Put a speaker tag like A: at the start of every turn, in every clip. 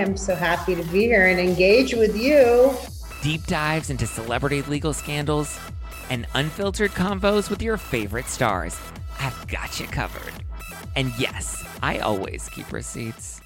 A: I'm so happy to be here and engage with you.
B: deep dives into celebrity legal scandals, and unfiltered convos with your favorite stars. I've got you covered. And yes, I always keep receipts.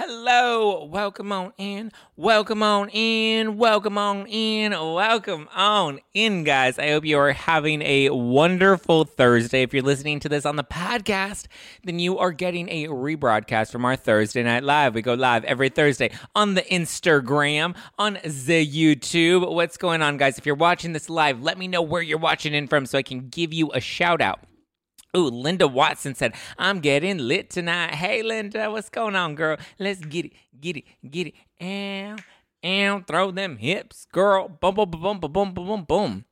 B: Hello, welcome on in, welcome on in, welcome on in, welcome on in, guys. I hope you are having a wonderful Thursday. If you're listening to this on the podcast, then you are getting a rebroadcast from our Thursday Night Live. We go live every Thursday on the Instagram, on the YouTube. What's going on, guys? If you're watching this live, let me know where you're watching in from so I can give you a shout out. Ooh, Linda Watson said, I'm getting lit tonight. Hey, Linda, what's going on, girl? Let's get it, get it, get it. And, and throw them hips, girl. Boom, boom, boom, boom, boom, boom, boom, boom.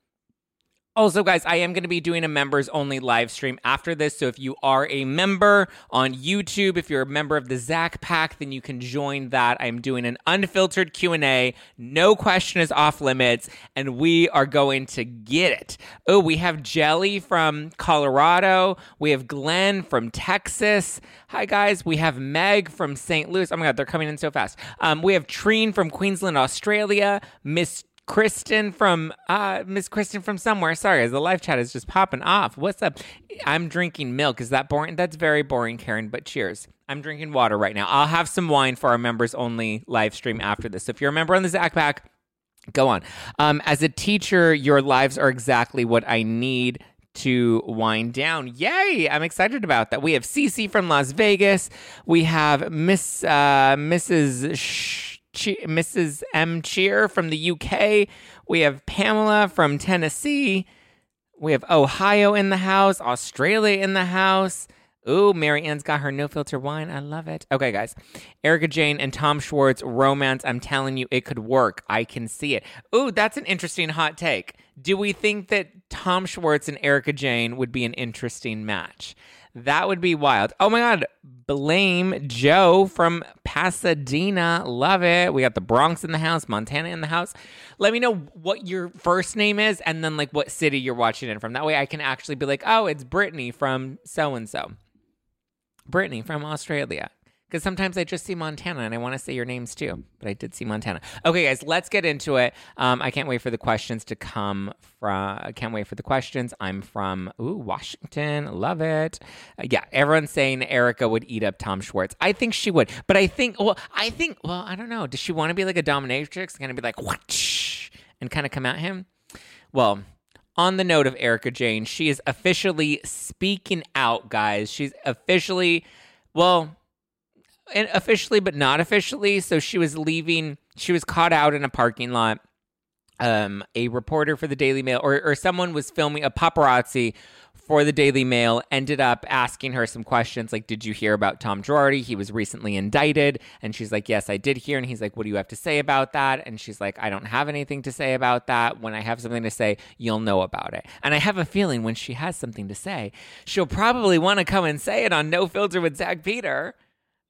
B: Also, guys, I am going to be doing a members only live stream after this. So if you are a member on YouTube, if you're a member of the Zack Pack, then you can join that. I'm doing an unfiltered Q&A. No question is off limits, and we are going to get it. Oh, we have Jelly from Colorado. We have Glenn from Texas. Hi, guys. We have Meg from St. Louis. Oh my God, they're coming in so fast. Um, we have Treen from Queensland, Australia. Miss Kristen from uh Miss Kristen from somewhere. Sorry, guys, the live chat is just popping off. What's up? I'm drinking milk. Is that boring? That's very boring, Karen, but cheers. I'm drinking water right now. I'll have some wine for our members only live stream after this. So if you're a member on the Zack Pack, go on. Um, as a teacher, your lives are exactly what I need to wind down. Yay! I'm excited about that. We have Cece from Las Vegas. We have Miss uh, Mrs. Sh- Che- Mrs. M. Cheer from the UK. We have Pamela from Tennessee. We have Ohio in the house, Australia in the house. Ooh, Mary Ann's got her no filter wine. I love it. Okay, guys. Erika Jayne and Tom Schwartz romance. I'm telling you, it could work. I can see it. Ooh, that's an interesting hot take. Do we think that Tom Schwartz and Erika Jayne would be an interesting match? That would be wild. Oh my God. Blame Joe from Pasadena. Love it. We got the Bronx in the house, Montana in the house. Let me know what your first name is and then like what city you're watching in from. That way I can actually be like, oh, it's Brittany from so and so. Brittany from Australia. Because sometimes I just see Montana and I want to say your names too, but I did see Montana. Okay, guys, let's get into it. Um, I can't wait for the questions to come from. I can't wait for the questions. I'm from ooh Washington. Love it. Uh, yeah, everyone's saying Erika would eat up Tom Schwartz. I think she would, but I think well, I think well, I don't know. Does she want to be like a dominatrix, kind of be like what, and kind of come at him? Well, on the note of Erika Jayne, she is officially speaking out, guys. She's officially, well, officially but not officially. So she was leaving. She was caught out in a parking lot. Um, a reporter for the Daily Mail or, or someone was filming a paparazzi for the Daily Mail ended up asking her some questions like, Did you hear about Tom Girardi? He was recently indicted. And she's like, Yes, I did hear. And he's like, What do you have to say about that? And she's like, I don't have anything to say about that. When I have something to say, you'll know about it. And I have a feeling when she has something to say, she'll probably want to come and say it on No Filter with Zack Peter.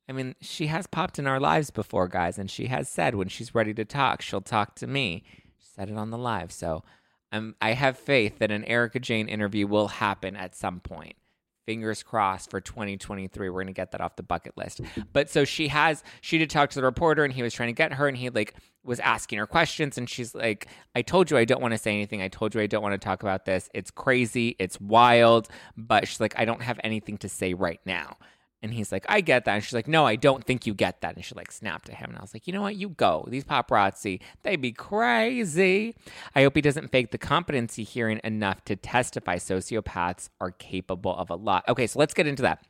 B: I mean, she has popped in our lives before, guys, and she has said when she's ready to talk, she'll talk to me. She said it on the live. So um, I have faith that an Erika Jayne interview will happen at some point. Fingers crossed for 2023. We're going to get that off the bucket list. But so she has, she did talk to the reporter and he was trying to get her and he like was asking her questions. And she's like, I told you I don't want to say anything. I told you I don't want to talk about this. It's crazy. It's wild. But she's like, I don't have anything to say right now. And he's like, I get that. And she's like, No, I don't think you get that. And she like snapped at him. And I was like, You know what? You go. These paparazzi, they be crazy. I hope he doesn't fake the competency hearing enough to testify sociopaths are capable of a lot. Okay, so let's get into that.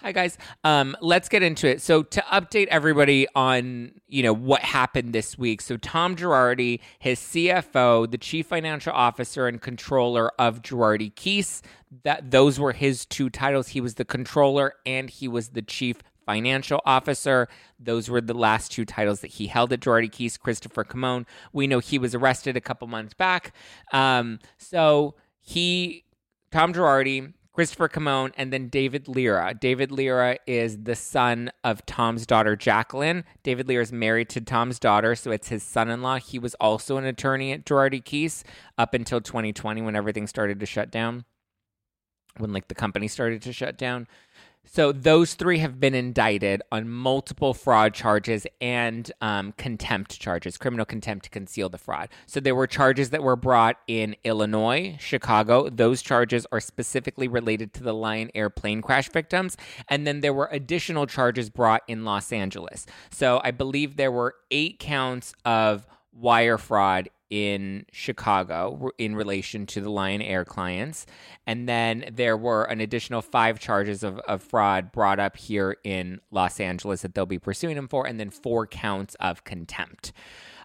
B: Hi guys. Um, let's get into it. So to update everybody on you know what happened this week. So Tom Girardi, his CFO, the chief financial officer and controller of Girardi Keese, that those were his two titles. He was the controller and he was the chief financial officer. Those were the last two titles that he held at Girardi Keese, Christopher Kamon, we know he was arrested a couple months back. Um, so he, Tom Girardi, Christopher Kamon, and then David Lira. David Lira is the son of Tom's daughter, Jacqueline. David Lira is married to Tom's daughter, so it's his son in law. He was also an attorney at Girardi Keese up until 2020 when everything started to shut down, when like the company started to shut down. So those three have been indicted on multiple fraud charges and um, contempt charges, criminal contempt to conceal the fraud. So there were charges that were brought in Illinois, Chicago. Those charges are specifically related to the Lion Air plane crash victims. And then there were additional charges brought in Los Angeles. So I believe there were eight counts of wire fraud in Chicago in relation to the Lion Air clients. And then there were an additional five charges of, of fraud brought up here in Los Angeles that they'll be pursuing him for, and then four counts of contempt.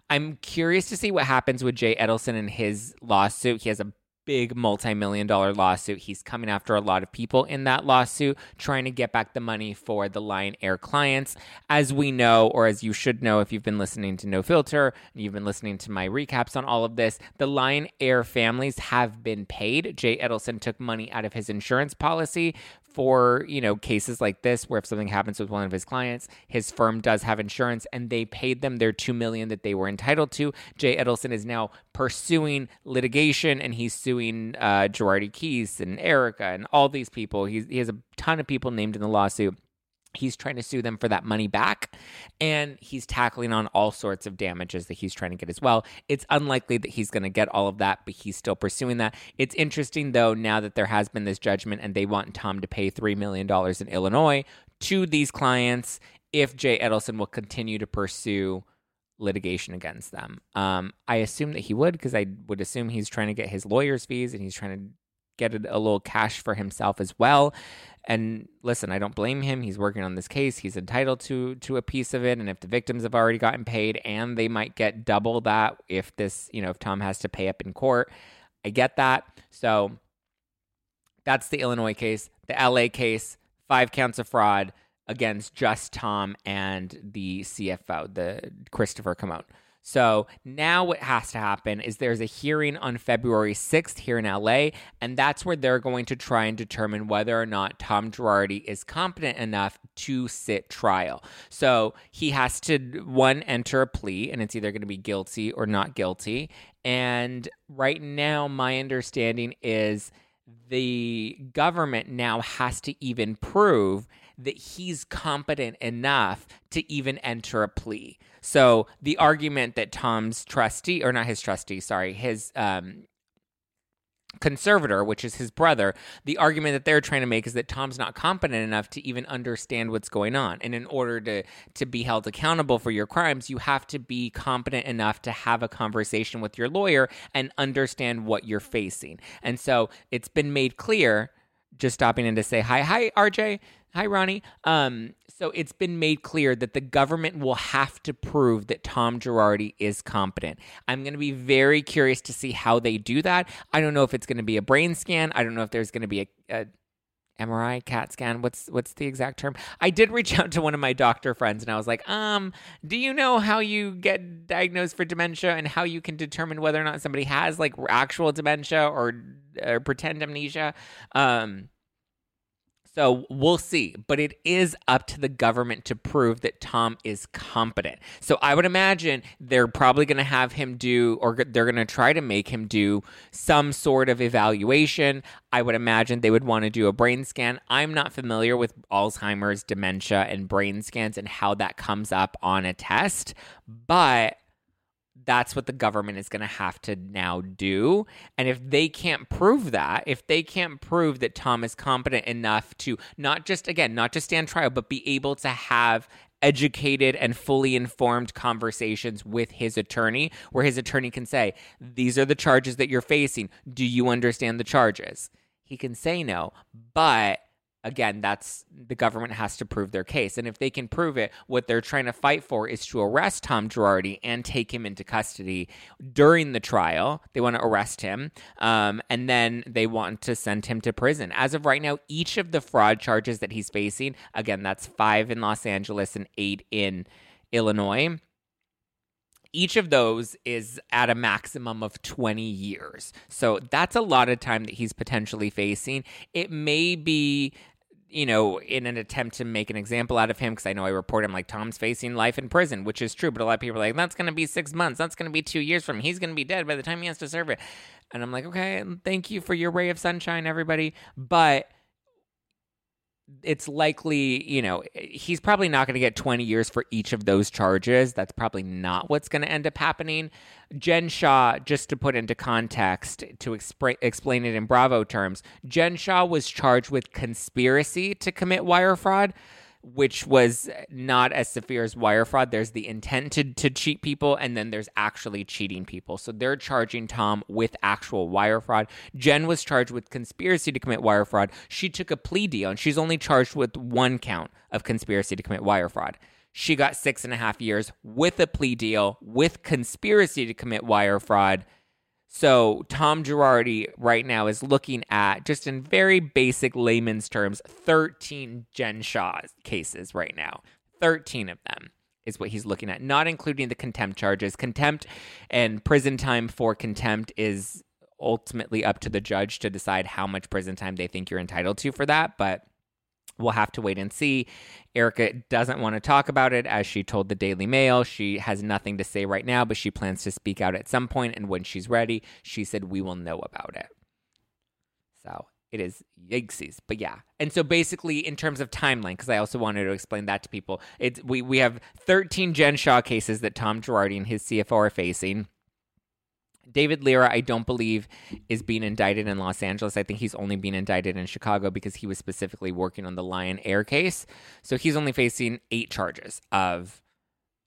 B: I'm curious to see what happens with Jay Edelson and his lawsuit. He has a big multi-million dollar lawsuit. He's coming after a lot of people in that lawsuit, trying to get back the money for the Lion Air clients. As we know, or as you should know if you've been listening to No Filter and you've been listening to my recaps on all of this, the Lion Air families have been paid. Jay Edelson took money out of his insurance policy for you know cases like this where if something happens with one of his clients his firm does have insurance and they paid them their 2 million that they were entitled to. Jay edelson is now pursuing litigation and he's suing uh, Girardi Keese and Erika and all these people. He's, he has a ton of people named in the lawsuit He's trying to sue them for that money back, and he's tackling on all sorts of damages that he's trying to get as well. It's unlikely that he's going to get all of that, but he's still pursuing that. It's interesting, though, now that there has been this judgment and they want Tom to pay $3 million in Illinois to these clients if Jay Edelson will continue to pursue litigation against them. Um, I assume that he would because I would assume he's trying to get his lawyer's fees and he's trying to get a, little cash for himself as well. And listen, I don't blame him. He's working on this case. He's entitled to to a piece of it. And if the victims have already gotten paid and they might get double that if this, you know, if Tom has to pay up in court, I get that. So that's the Illinois case. The LA case, five counts of fraud against just Tom and the CFO, the Christopher Kamon. So now what has to happen is there's a hearing on February 6th here in LA, and that's where they're going to try and determine whether or not Tom Girardi is competent enough to sit trial. So he has to, one, enter a plea, and it's either going to be guilty or not guilty. And right now, my understanding is the government now has to even prove that he's competent enough to even enter a plea. So the argument that Tom's trustee, or not his trustee, sorry, his um, conservator, which is his brother, the argument that they're trying to make is that Tom's not competent enough to even understand what's going on. And in order to to be held accountable for your crimes, you have to be competent enough to have a conversation with your lawyer and understand what you're facing. And so it's been made clear just stopping in to say hi hi RJ Hi, Ronnie. Um, so it's been made clear that the government will have to prove that Tom Girardi is competent. I'm going to be very curious to see how they do that. I don't know if it's going to be a brain scan. I don't know if there's going to be a, a MRI, CAT scan. What's what's the exact term? I did reach out to one of my doctor friends and I was like, um, do you know how you get diagnosed for dementia and how you can determine whether or not somebody has like actual dementia or, or pretend amnesia? Um, so we'll see. But it is up to the government to prove that Tom is competent. So I would imagine they're probably going to have him do, or they're going to try to make him do some sort of evaluation. I would imagine they would want to do a brain scan. I'm not familiar with Alzheimer's, dementia, and brain scans and how that comes up on a test, but that's what the government is going to have to now do. And if they can't prove that, if they can't prove that Tom is competent enough to not just, again, not just stand trial, but be able to have educated and fully informed conversations with his attorney, where his attorney can say, These are the charges that you're facing. Do you understand the charges? He can say no, but again, that's the government has to prove their case. And if they can prove it, what they're trying to fight for is to arrest Tom Girardi and take him into custody during the trial. They want to arrest him. Um, and then they want to send him to prison. As of right now, each of the fraud charges that he's facing, again, that's five in Los Angeles and eight in Illinois each of those is at a maximum of 20 years. So that's a lot of time that he's potentially facing. It may be you know, in an attempt to make an example out of him, because I know I report him like Tom's facing life in prison, which is true, but a lot of people are like, that's going to be six months. That's going to be two years from him. He's going to be dead by the time he has to serve it. And I'm like, okay, thank you for your ray of sunshine, everybody. But it's likely, you know, he's probably not going to get 20 years for each of those charges. That's probably not what's going to end up happening. Jen Shah, just to put into context, to explain it in Bravo terms, Jen Shah was charged with conspiracy to commit wire fraud which was not as severe as wire fraud. There's the intent to, to cheat people, and then there's actually cheating people. So they're charging Tom with actual wire fraud. Jen was charged with conspiracy to commit wire fraud. She took a plea deal, and she's only charged with one count of conspiracy to commit wire fraud. She got six and a half years with a plea deal with conspiracy to commit wire fraud so Tom Girardi right now is looking at just in very basic layman's terms, 13 Jen Shah cases right now. 13 of them is what he's looking at, not including the contempt charges. Contempt and prison time for contempt is ultimately up to the judge to decide how much prison time they think you're entitled to for that, but We'll have to wait and see. Erika doesn't want to talk about it, as she told the Daily Mail. She has nothing to say right now, but she plans to speak out at some point, and when she's ready, she said we will know about it. So it is yikesies, but yeah. And so basically, in terms of timeline, because I also wanted to explain that to people, it's we we have 13 Jen Shah cases that Tom Girardi and his CFO are facing. David Lira, I don't believe, is being indicted in Los Angeles. I think he's only being indicted in Chicago because he was specifically working on the Lion Air case. So he's only facing eight charges of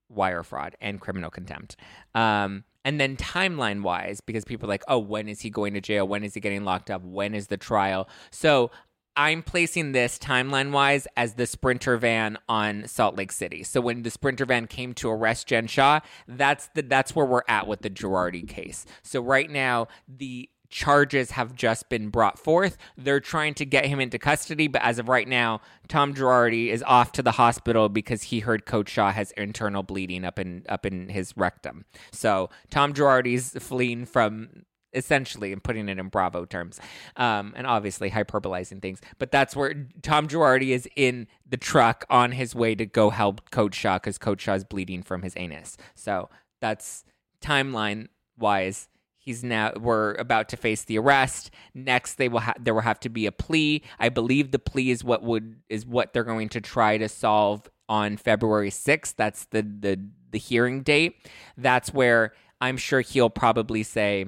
B: wire fraud and criminal contempt. Um, and then timeline wise, because people are like, oh, when is he going to jail? When is he getting locked up? When is the trial? So I'm placing this timeline wise as the sprinter van on Salt Lake City. So when the sprinter van came to arrest Jen Shah, that's the that's where we're at with the Girardi case. So right now the charges have just been brought forth. They're trying to get him into custody, but as of right now, Tom Girardi is off to the hospital because he heard Coach Shah has internal bleeding up in up in his rectum. So Tom Girardi's fleeing from essentially and putting it in bravo terms um, and obviously hyperbolizing things but that's where tom girardi is in the truck on his way to go help coach Shah because coach shah is bleeding from his anus. So that's timeline wise he's now we're about to face the arrest. Next they will ha- there will have to be a plea. I believe the plea is what would is what they're going to try to solve on february 6th that's the the the hearing date. That's where i'm sure he'll probably say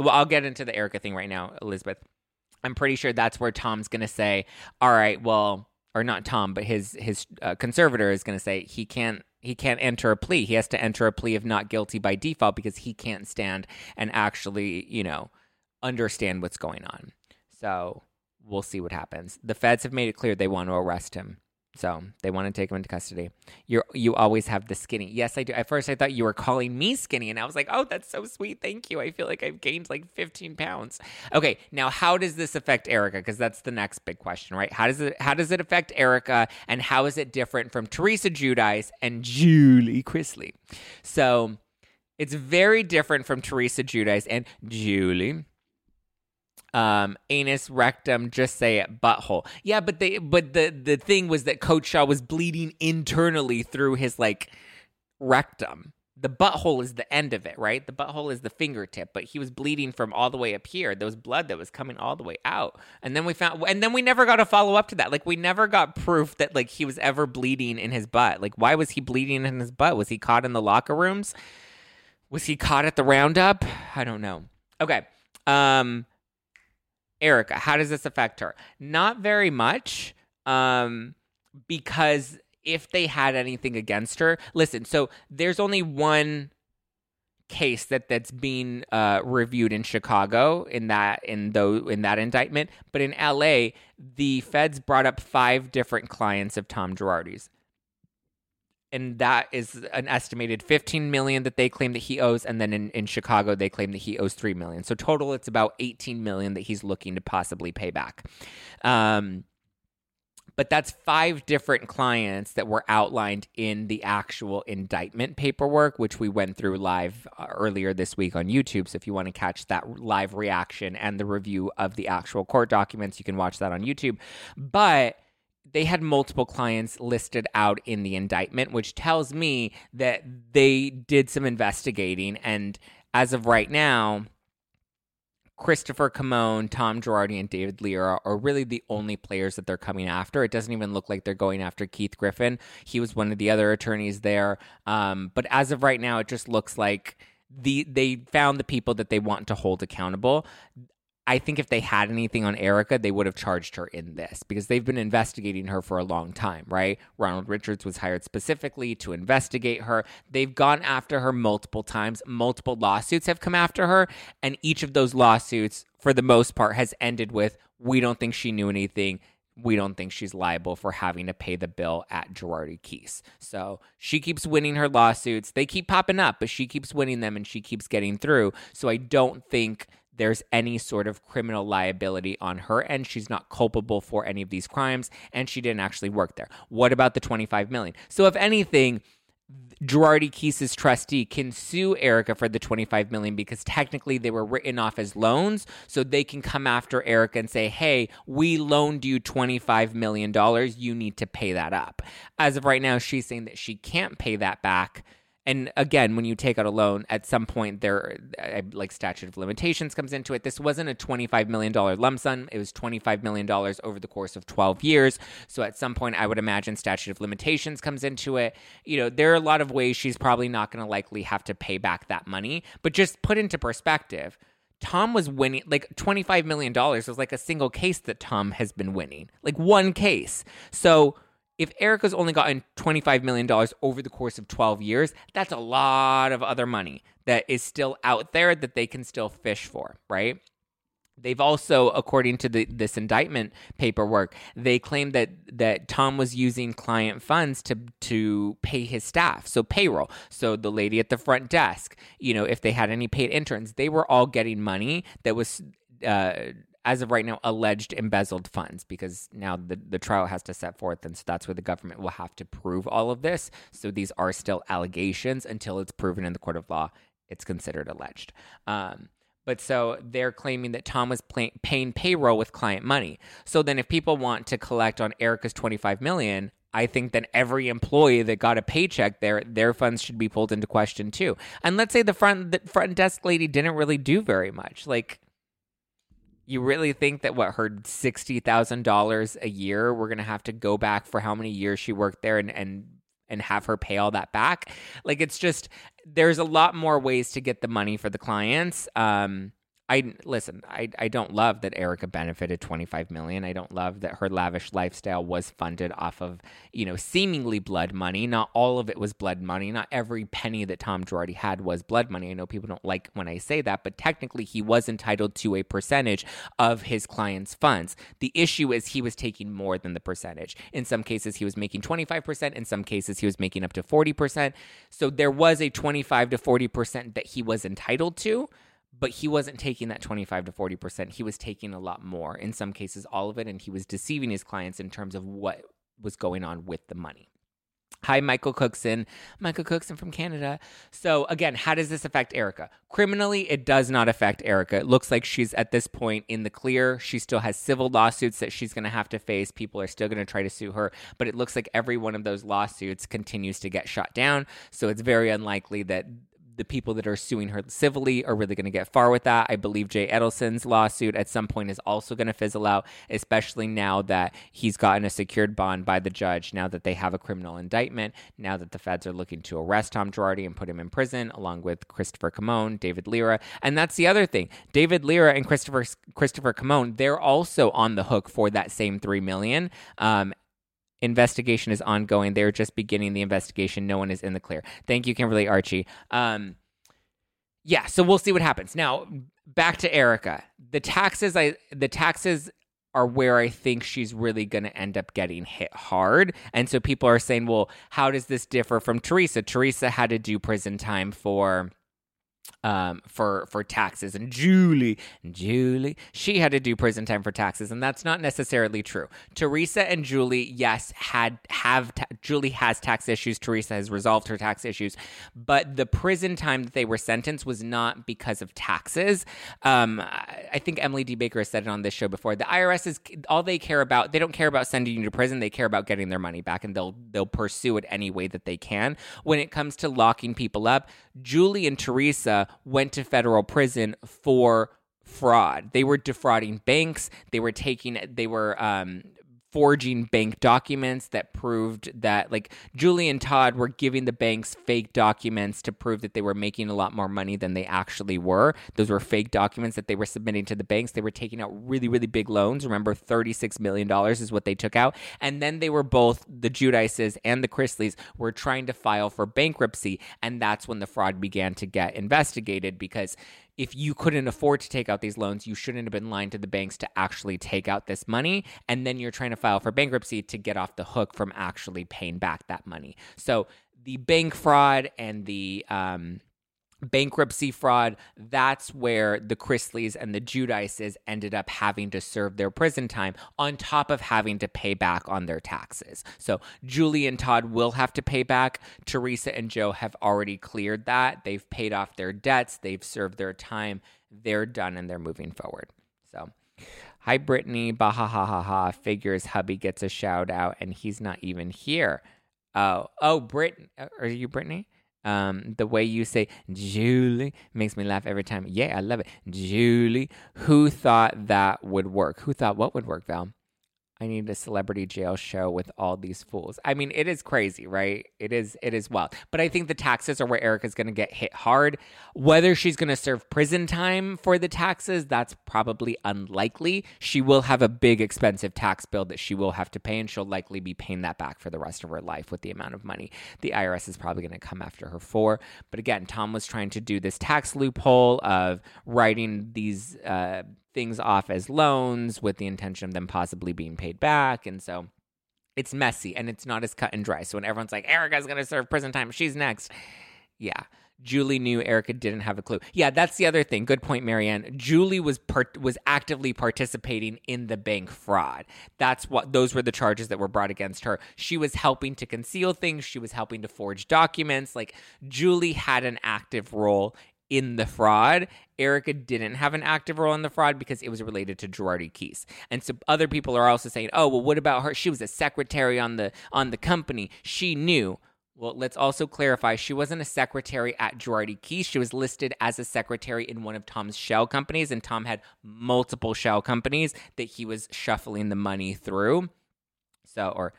B: well, I'll get into the Erika thing right now, Elizabeth. I'm pretty sure that's where Tom's going to say, "All right, well, or not Tom, but his his uh, conservator is going to say he can't he can't enter a plea. He has to enter a plea of not guilty by default because he can't stand and actually, you know, understand what's going on. So we'll see what happens. The feds have made it clear they want to arrest him. So they want to take him into custody. You you always have the skinny. Yes, I do. At first, I thought you were calling me skinny, and I was like, "Oh, that's so sweet. Thank you. I feel like I've gained like 15 pounds." Okay, now how does this affect Erika? Because that's the next big question, right? How does it how does it affect Erika, and how is it different from Teresa Giudice and Julie Chrisley? So it's very different from Teresa Giudice and Julie um anus rectum just say it butthole. Yeah but they but the the thing was that coach Shah was bleeding internally through his like rectum. The butthole is the end of it right? The butthole is the fingertip but he was bleeding from all the way up here. There was blood that was coming all the way out. And then we found and then we never got a follow up to that. Like we never got proof that like he was ever bleeding in his butt. Like why was he bleeding in his butt? Was he caught in the locker rooms? Was he caught at the roundup? I don't know. Okay um Erika, how does this affect her? Not very much, um, because if they had anything against her, listen. So there's only one case that that's being uh, reviewed in Chicago in that in though in that indictment, but in L.A. the feds brought up five different clients of Tom Girardi's, and that is an estimated 15 million that they claim that he owes, and then in, in Chicago they claim that he owes three million. So total, it's about 18 million that he's looking to possibly pay back. Um, but that's five different clients that were outlined in the actual indictment paperwork, which we went through live uh, earlier this week on YouTube. So if you want to catch that live reaction and the review of the actual court documents, you can watch that on YouTube. But they had multiple clients listed out in the indictment, which tells me that they did some investigating. And as of right now, Christopher Kamon, Tom Girardi, and David Lira are really the only players that they're coming after. It doesn't even look like they're going after Keith Griffin. He was one of the other attorneys there. Um, but as of right now, it just looks like the they found the people that they want to hold accountable. I think if they had anything on Erika, they would have charged her in this because they've been investigating her for a long time, right? Ronald Richards was hired specifically to investigate her. They've gone after her multiple times. Multiple lawsuits have come after her, and each of those lawsuits, for the most part, has ended with we don't think she knew anything we don't think she's liable for having to pay the bill at Girardi Keese. So she keeps winning her lawsuits. They keep popping up, but she keeps winning them and she keeps getting through. So I don't think there's any sort of criminal liability on her end. She's not culpable for any of these crimes, and she didn't actually work there. What about the 25 million? So if anything, Girardi Keese's trustee can sue Erika for the 25 million because technically they were written off as loans. So they can come after Erika and say, hey, we loaned you 25 million dollars. You need to pay that up. As of right now, she's saying that she can't pay that back and again, when you take out a loan, at some point there, like statute of limitations comes into it. This wasn't a $25 million lump sum. It was $25 million over the course of 12 years. So at some point, I would imagine statute of limitations comes into it. You know, there are a lot of ways she's probably not going to likely have to pay back that money. But just put into perspective, Tom was winning like $25 million was like a single case that Tom has been winning, like one case. So, if Erika's only gotten $25 million over the course of 12 years, that's a lot of other money that is still out there that they can still fish for, right? They've also, according to the, this indictment paperwork, they claim that that Tom was using client funds to to pay his staff, so payroll. So the lady at the front desk, you know, if they had any paid interns, they were all getting money that was uh, as of right now, alleged embezzled funds because now the, the trial has to set forth. And so that's where the government will have to prove all of this. So these are still allegations until it's proven in the court of law. It's considered alleged. Um, but so they're claiming that Tom was pay- paying payroll with client money. So then if people want to collect on Erika's 25 million, I think that every employee that got a paycheck there, their funds should be pulled into question too. And let's say the front the front desk lady didn't really do very much. Like you really think that what her sixty thousand dollars a year we're gonna have to go back for how many years she worked there and and and have her pay all that back? Like it's just there's a lot more ways to get the money for the clients um I listen. I, I don't love that Erika benefited 25 million. I don't love that her lavish lifestyle was funded off of you know seemingly blood money. Not all of it was blood money. Not every penny that Tom Girardi had was blood money. I know people don't like when I say that, but technically he was entitled to a percentage of his client's funds. The issue is he was taking more than the percentage. In some cases he was making 25%. In some cases he was making up to 40%. So there was a 25 to 40% that he was entitled to but he wasn't taking that 25 to 40%. He was taking a lot more, in some cases, all of it, and he was deceiving his clients in terms of what was going on with the money. Hi, Michael Cookson. Michael Cookson from Canada. So, again, how does this affect Erika? Criminally, it does not affect Erika. It looks like she's at this point in the clear. She still has civil lawsuits that she's going to have to face. People are still going to try to sue her, but it looks like every one of those lawsuits continues to get shot down. So, it's very unlikely that the people that are suing her civilly are really going to get far with that. I believe Jay Edelson's lawsuit at some point is also going to fizzle out, especially now that he's gotten a secured bond by the judge, now that they have a criminal indictment, now that the feds are looking to arrest Tom Girardi and put him in prison, along with Christopher Kamon, David Lira. And that's the other thing. David Lira and Christopher Christopher Kamon, they're also on the hook for that same three million. Um, investigation is ongoing. They're just beginning the investigation. No one is in the clear. Thank you, Kimberly Archie. Um, yeah, so we'll see what happens. Now, back to Erika. The taxes I the taxes are where I think she's really going to end up getting hit hard. And so people are saying, "Well, how does this differ from Teresa? Teresa had to do prison time for um, for for taxes, and Julie, Julie, she had to do prison time for taxes, and that's not necessarily true. Teresa and Julie, yes, had have ta- Julie has tax issues. Teresa has resolved her tax issues, but the prison time that they were sentenced was not because of taxes. Um, I think Emily D. Baker has said it on this show before. The IRS is all they care about. They don't care about sending you to prison. They care about getting their money back, and they'll they'll pursue it any way that they can. When it comes to locking people up, Julie and Teresa went to federal prison for fraud. They were defrauding banks. They were taking. They were um, forging bank documents that proved that like Julie and Todd were giving the banks fake documents to prove that they were making a lot more money than they actually were. Those were fake documents that they were submitting to the banks. They were taking out really really big loans. Remember 36 million dollars is what they took out. And then they were both the Giudices and the Chrisleys were trying to file for bankruptcy and that's when the fraud began to get investigated because if you couldn't afford to take out these loans, you shouldn't have been lying to the banks to actually take out this money. And then you're trying to file for bankruptcy to get off the hook from actually paying back that money. So the bank fraud and the um, bankruptcy fraud, that's where the Chrisleys and the Giudices ended up having to serve their prison time on top of having to pay back on their taxes. So Julie and Todd will have to pay back. Teresa and Joe have already cleared that. They've paid off their debts, they've served their time, they're done, and they're moving forward. So. Hi, Brittany. Baha ha ha ha. Figures hubby gets a shout out and he's not even here. Oh, oh, Brit. Uh, are you Brittany? Um, the way you say Julie makes me laugh every time. Yeah, I love it. Julie. Who thought that would work? Who thought what would work, Val? I need a celebrity jail show with all these fools. I mean, it is crazy, right? It is it is wild. But I think the taxes are where Erika's gonna get hit hard. Whether she's gonna serve prison time for the taxes, that's probably unlikely. She will have a big expensive tax bill that she will have to pay, and she'll likely be paying that back for the rest of her life with the amount of money the IRS is probably gonna come after her for. But again, Tom was trying to do this tax loophole of writing these uh things off as loans with the intention of them possibly being paid back. And so it's messy and it's not as cut and dry. So when everyone's like, Erika's going to serve prison time, she's next. Yeah. Julie knew Erika didn't have a clue. Yeah, that's the other thing. Good point, Marianne. Julie was part, was actively participating in the bank fraud. That's what those were the charges that were brought against her. She was helping to conceal things. She was helping to forge documents. Like Julie had an active role in the fraud. Erika didn't have an active role in the fraud because it was related to Girardi Keese. And so other people are also saying, "Oh, well what about her? She was a secretary on the on the company. She knew." Well, let's also clarify she wasn't a secretary at Girardi Keese. She was listed as a secretary in one of Tom's shell companies, and Tom had multiple shell companies that he was shuffling the money through. So, or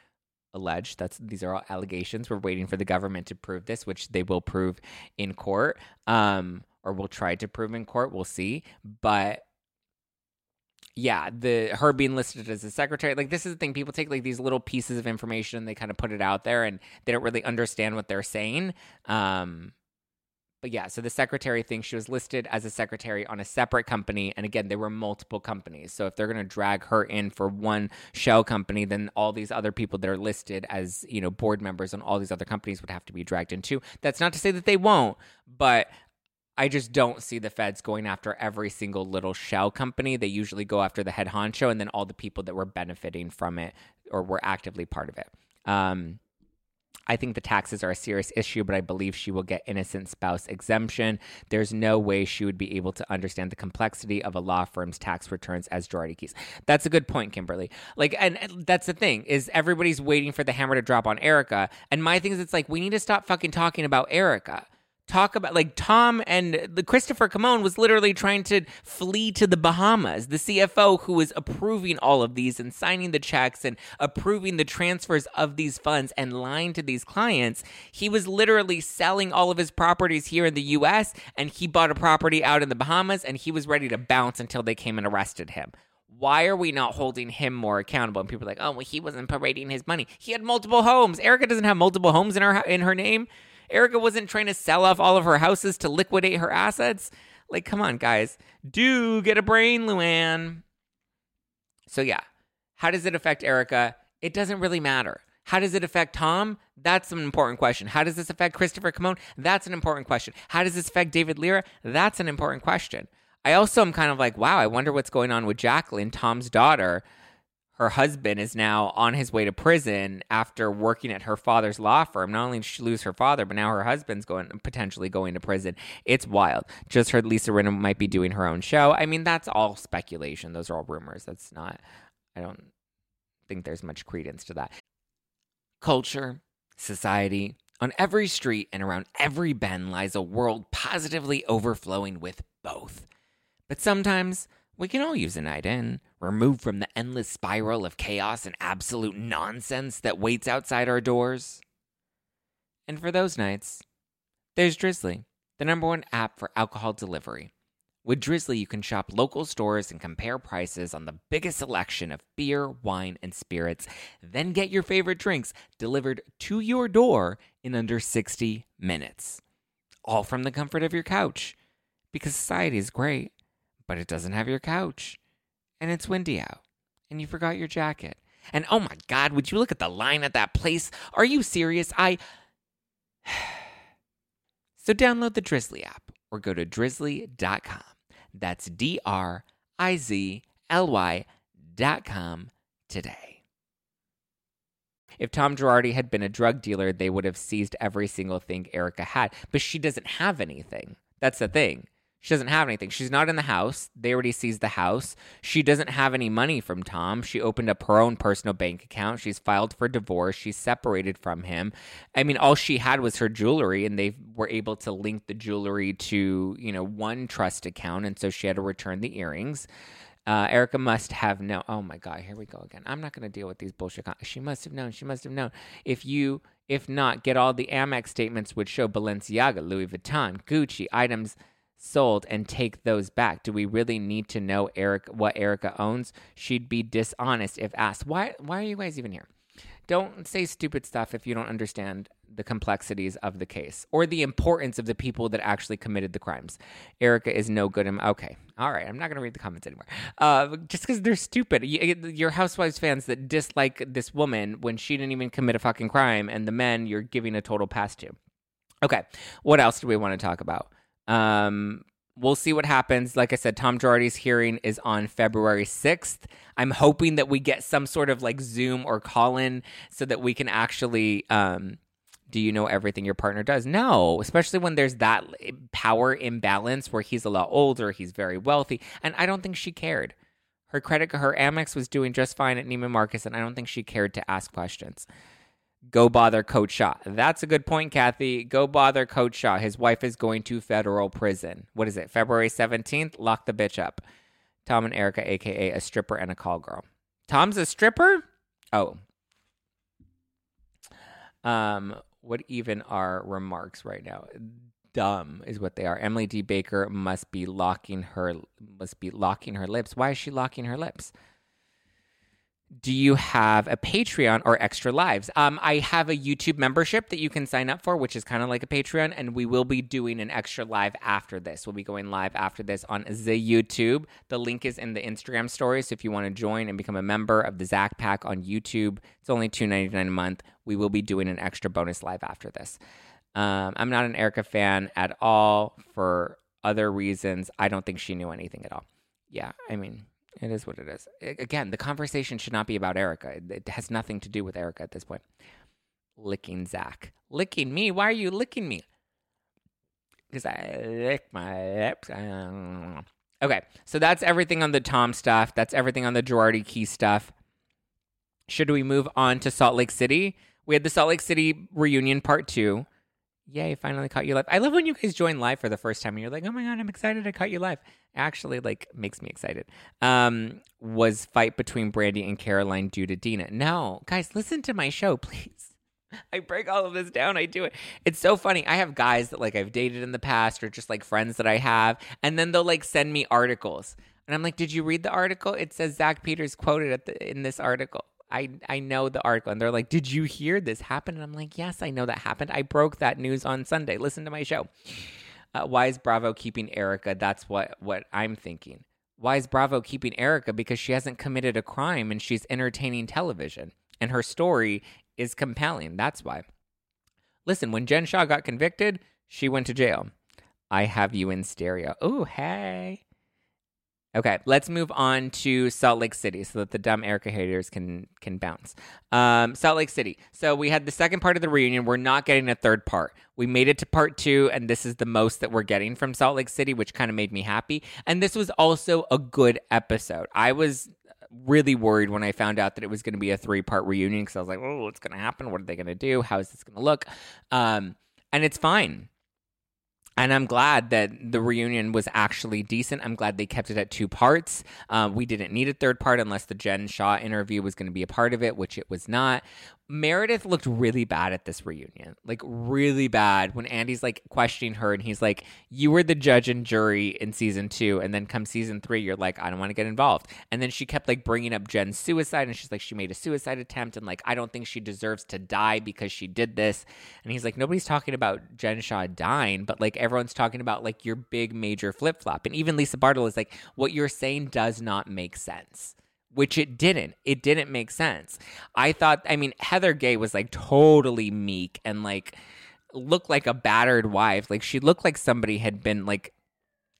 B: alleged. That's these are all allegations. We're waiting for the government to prove this, which they will prove in court, um, or we'll try to prove in court. We'll see. But yeah, the her being listed as a secretary, like this is the thing. People take like these little pieces of information, and they kind of put it out there, and they don't really understand what they're saying. Um, but yeah, so the secretary thing, she was listed as a secretary on a separate company. And again, there were multiple companies. So if they're going to drag her in for one shell company, then all these other people that are listed as, you know, board members on all these other companies would have to be dragged in too. That's not to say that they won't, but I just don't see the feds going after every single little shell company. They usually go after the head honcho and then all the people that were benefiting from it or were actively part of it. Um, I think the taxes are a serious issue, but I believe she will get innocent spouse exemption. There's no way she would be able to understand the complexity of a law firm's tax returns as Girardi Keese. That's a good point, Kimberly. Like, and, and that's the thing is everybody's waiting for the hammer to drop on Erika, and my thing is it's like we need to stop fucking talking about Erika talk about like Tom and the Christopher Kamon was literally trying to flee to the Bahamas. The CFO who was approving all of these and signing the checks and approving the transfers of these funds and lying to these clients, he was literally selling all of his properties here in the US and he bought a property out in the Bahamas and he was ready to bounce until they came and arrested him why are we not holding him more accountable? And people are like, oh, well, he wasn't parading his money. He had multiple homes. Erika doesn't have multiple homes in her in her name. Erika wasn't trying to sell off all of her houses to liquidate her assets. Like, come on, guys. Do get a brain, Luann. So, yeah. How does it affect Erika? It doesn't really matter. How does it affect Tom? That's an important question. How does this affect Christopher Kamon? That's an important question. How does this affect David Lira? That's an important question. I also am kind of like, wow, I wonder what's going on with Jacqueline, Tom's daughter. Her husband is now on his way to prison after working at her father's law firm. Not only did she lose her father, but now her husband's going potentially going to prison. It's wild. Just heard Lisa Rinna might be doing her own show. I mean, that's all speculation. Those are all rumors. That's not. I don't think there's much credence to that. Culture, society, on every street and around every bend lies a world positively overflowing with both. But sometimes we can all use a night in, removed from the endless spiral of chaos and absolute nonsense that waits outside our doors. And for those nights, there's Drizzly, the number one app for alcohol delivery. With Drizzly, you can shop local stores and compare prices on the biggest selection of beer, wine, and spirits, then get your favorite drinks delivered to your door in under 60 minutes. All from the comfort of your couch. Because society is great but it doesn't have your couch. And it's windy out. And you forgot your jacket. And oh my God, would you look at the line at that place? Are you serious? I. so download the Drizzly app or go to drizzly.com. That's D R I Z L Y.com today. If Tom Girardi had been a drug dealer, they would have seized every single thing Erika had. But she doesn't have anything. That's the thing. She doesn't have anything. She's not in the house. They already seized the house. She doesn't have any money from Tom. She opened up her own personal bank account. She's filed for divorce. She's separated from him. I mean, all she had was her jewelry, and they were able to link the jewelry to, you know, one trust account. And so she had to return the earrings. Uh, Erika must have known. Oh my God, here we go again. I'm not going to deal with these bullshit. Con- she must have known. She must have known. If you, if not, get all the Amex statements which show Balenciaga, Louis Vuitton, Gucci items sold and take those back? Do we really need to know Eric what Erika owns? She'd be dishonest if asked. Why why are you guys even here? Don't say stupid stuff if you don't understand the complexities of the case or the importance of the people that actually committed the crimes. Erika is no good. In, okay, all right. I'm not going to read the comments anymore. Uh, just because they're stupid. Your Housewives fans that dislike this woman when she didn't even commit a fucking crime, and the men you're giving a total pass to. Okay, what else do we want to talk about? Um, we'll see what happens. Like I said, Tom Girardi's hearing is on February 6th. I'm hoping that we get some sort of like Zoom or call in so that we can actually. Um, do you know everything your partner does? No, especially when there's that power imbalance where he's a lot older, he's very wealthy, and I don't think she cared. Her credit, her Amex was doing just fine at Neiman Marcus, and I don't think she cared to ask questions go bother Coach Shah. That's a good point, Kathy. Go bother Coach Shah. His wife is going to federal prison. What is it? February 17th? Lock the bitch up. Tom and Erika, aka a stripper and a call girl. Tom's a stripper? Oh. Um, what even are remarks right now? Dumb is what they are. Emily D. Baker must be locking her must be locking her lips. Why is she locking her lips? Do you have a Patreon or extra lives? Um, I have a YouTube membership that you can sign up for, which is kind of like a Patreon, and we will be doing an extra live after this. We'll be going live after this on the YouTube. The link is in the Instagram story, so if you want to join and become a member of the Zack Pack on YouTube, it's only two ninety nine a month. We will be doing an extra bonus live after this. Um, I'm not an Erika fan at all for other reasons. I don't think she knew anything at all. Yeah, I mean, it is what it is. Again, the conversation should not be about Erika. It has nothing to do with Erika at this point. Licking Zack. Licking me? Why are you licking me? Because I lick my lips. Okay, so that's everything on the Tom stuff. That's everything on the Girardi Key stuff. Should we move on to Salt Lake City? We had the Salt Lake City reunion part two. Yay, finally caught you live. I love when you guys join live for the first time and you're like, oh my God, I'm excited I caught you live actually like makes me excited. Um was fight between brandi and caroline due to dina? No. Guys listen to my show please. I break all of this down. I do it. It's so funny. I have guys that like i've dated in the past or just like friends that i have and then they'll like send me articles. And i'm like did you read the article? It says zack peters quoted the, in this article I I know the article, and they're like, "Did you hear this happen?" And I'm like, "Yes, I know that happened. I broke that news on Sunday. Listen to my show." Uh, why is Bravo keeping Erika? That's what what I'm thinking. Why is Bravo keeping Erika? Because she hasn't committed a crime and she's entertaining television, and her story is compelling. That's why. Listen, when Jen Shah got convicted, she went to jail. I have you in stereo. Oh, hey. Okay, let's move on to Salt Lake City so that the dumb Erika haters can can bounce. Um, Salt Lake City. So we had the second part of the reunion. We're not getting a third part. We made it to part two, and this is the most that we're getting from Salt Lake City, which kind of made me happy. And this was also a good episode. I was really worried when I found out that it was going to be a three part reunion because I was like, oh, what's going to happen? What are they going to do? How is this going to look? Um, and it's fine. And I'm glad that the reunion was actually decent. I'm glad they kept it at two parts. Uh, we didn't need a third part unless the Jen Shah interview was going to be a part of it, which it was not. Meredith looked really bad at this reunion, like really bad. When Andy's like questioning her, and he's like, "You were the judge and jury in season two, and then come season three, you're like, I don't want to get involved." And then she kept like bringing up Jen's suicide, and she's like, she made a suicide attempt, and like, I don't think she deserves to die because she did this. And he's like, nobody's talking about Jen Shah dying, but like everyone's talking about like your big major flip flop. And even Lisa Barlow is like, what you're saying does not make sense which it didn't. It didn't make sense. I thought, I mean, Heather Gay was like totally meek and like looked like a battered wife. Like she looked like somebody had been like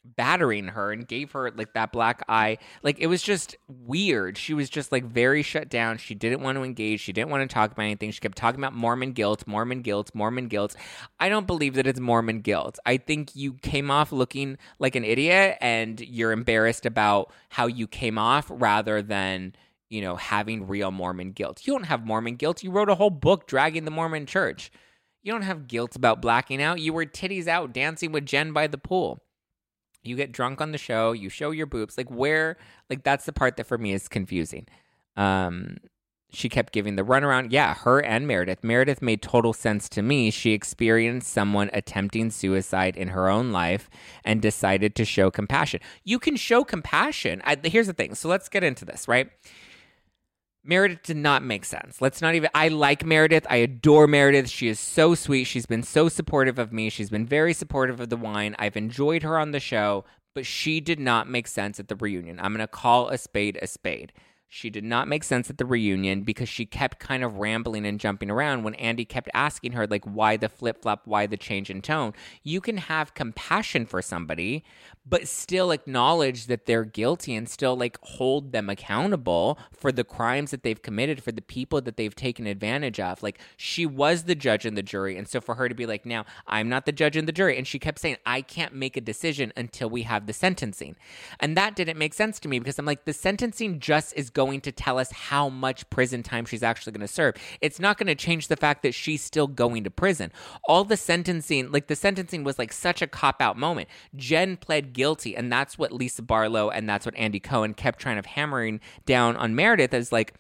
B: battering her and gave her like that black eye. Like it was just weird. She was just like very shut down. She didn't want to engage. She didn't want to talk about anything. She kept talking about Mormon guilt, Mormon guilt, Mormon guilt. I don't believe that it's Mormon guilt. I think you came off looking like an idiot and you're embarrassed about how you came off rather than you know, having real Mormon guilt. You don't have Mormon guilt. You wrote a whole book dragging the Mormon church. You don't have guilt about blacking out. You were titties out dancing with Jen by the pool you get drunk on the show, you show your boobs. Like where like that's the part that for me is confusing. Um she kept giving the runaround. Yeah, her and Meredith. Meredith made total sense to me. She experienced someone attempting suicide in her own life and decided to show compassion. You can show compassion. I, here's the thing. So let's get into this, right? Meredith did not make sense. Let's not even. I like Meredith. I adore Meredith. She is so sweet. She's been so supportive of me. She's been very supportive of the wine. I've enjoyed her on the show, but she did not make sense at the reunion. I'm going to call a spade a spade. She did not make sense at the reunion because she kept kind of rambling and jumping around when Andy kept asking her, like, why the flip flop, why the change in tone. You can have compassion for somebody, but still acknowledge that they're guilty and still like hold them accountable for the crimes that they've committed, for the people that they've taken advantage of. Like she was the judge and the jury. And so for her to be like, now I'm not the judge and the jury. And she kept saying, I can't make a decision until we have the sentencing. And that didn't make sense to me because I'm like, the sentencing just is going to tell us how much prison time she's actually going to serve. It's not going to change the fact that she's still going to prison. All the sentencing, like the sentencing was like such a cop out moment. Jen pled guilty. And that's what Lisa Barlow and that's what Andy Cohen kept trying to hammering down on Meredith as like,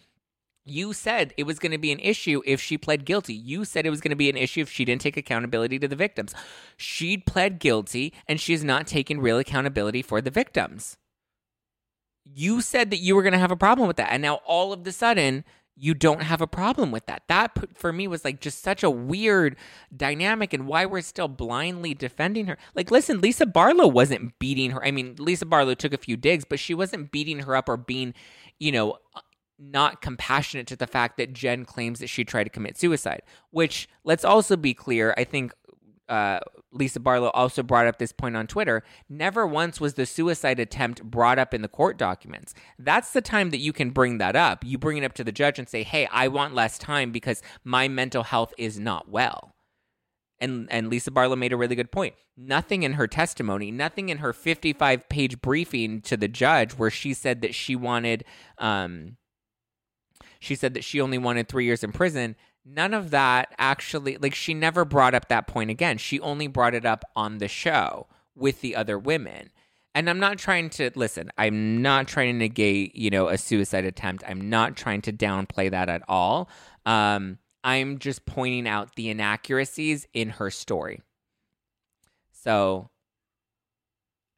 B: you said it was going to be an issue if she pled guilty. You said it was going to be an issue if she didn't take accountability to the victims. She pled guilty and she she's not taking real accountability for the victims. You said that you were going to have a problem with that. And now all of the sudden, you don't have a problem with that. That for me was like just such a weird dynamic and why we're still blindly defending her. Like, listen, Lisa Barlow wasn't beating her. I mean, Lisa Barlow took a few digs, but she wasn't beating her up or being, you know, not compassionate to the fact that Jen claims that she tried to commit suicide, which let's also be clear, I think uh, Lisa Barlow also brought up this point on Twitter. Never once was the suicide attempt brought up in the court documents. That's the time that you can bring that up. You bring it up to the judge and say, hey, I want less time because my mental health is not well. And, and Lisa Barlow made a really good point. Nothing in her testimony, nothing in her 55 page briefing to the judge where she said that she wanted, um, she said that she only wanted three years in prison none of that actually like she never brought up that point again. She only brought it up on the show with the other women. And i'm not trying to listen i'm not trying to negate you know a suicide attempt. I'm not trying to downplay that at all. Um, i'm just pointing out the inaccuracies in her story. So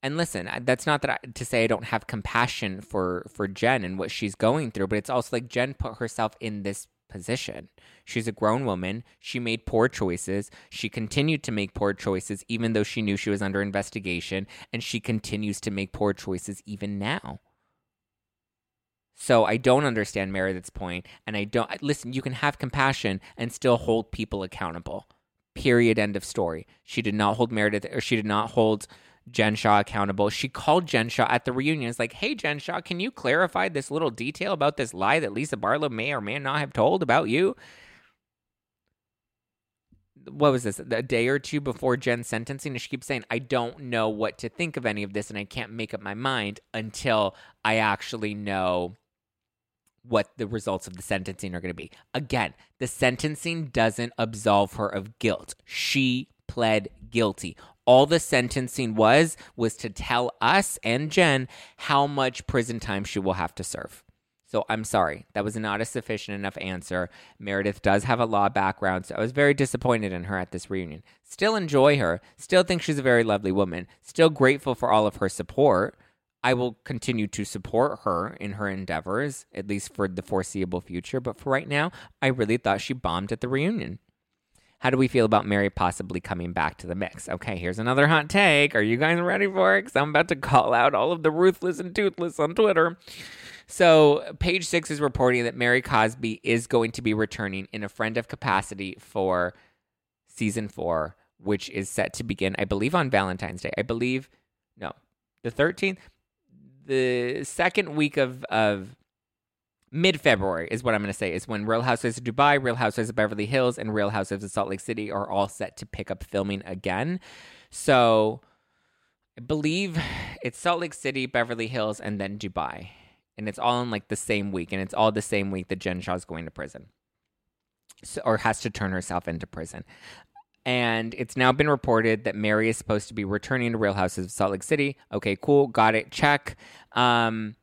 B: And listen, that's not that I, to say I don't have compassion for for Jen and what she's going through, but it's also like Jen put herself in this position. She's a grown woman. She made poor choices. She continued to make poor choices even though she knew she was under investigation, and she continues to make poor choices even now. So I don't understand Meredith's point, and I don't listen. You can have compassion and still hold people accountable. Period. End of story. She did not hold Meredith, or she did not hold Jen Shah accountable. She called Jen Shah at the reunion. It's like, hey, Jen Shah, can you clarify this little detail about this lie that Lisa Barlow may or may not have told about you? What was this? A day or two before Jen's sentencing, and she keeps saying, I don't know what to think of any of this, and I can't make up my mind until I actually know what the results of the sentencing are going to be. Again, the sentencing doesn't absolve her of guilt. She pled guilty. All the sentencing was was to tell us and Jen how much prison time she will have to serve. So I'm sorry, that was not a sufficient enough answer. Meredith does have a law background, so I was very disappointed in her at this reunion. Still enjoy her, still think she's a very lovely woman, still grateful for all of her support. I will continue to support her in her endeavors, at least for the foreseeable future. But for right now, I really thought she bombed at the reunion. How do we feel about Mary possibly coming back to the mix? Okay, here's another hot take. Are you guys ready for it? Because I'm about to call out all of the ruthless and toothless on Twitter. So, page six is reporting that Mary Cosby is going to be returning in a friend of capacity for season four, which is set to begin, I believe, on Valentine's Day. I believe, no, the 13th the second week of of mid February is what I'm going to say is when Real Housewives of Dubai, Real Housewives of Beverly Hills, and Real Housewives of Salt Lake City are all set to pick up filming again. So I believe it's Salt Lake City, Beverly Hills, and then Dubai, and it's all in like the same week, and it's all the same week that Jen Shah's going to prison. So, or has to turn herself into prison. And it's now been reported that Mary is supposed to be returning to Real Houses of Salt Lake City. Okay, cool. Got it. Check. Um,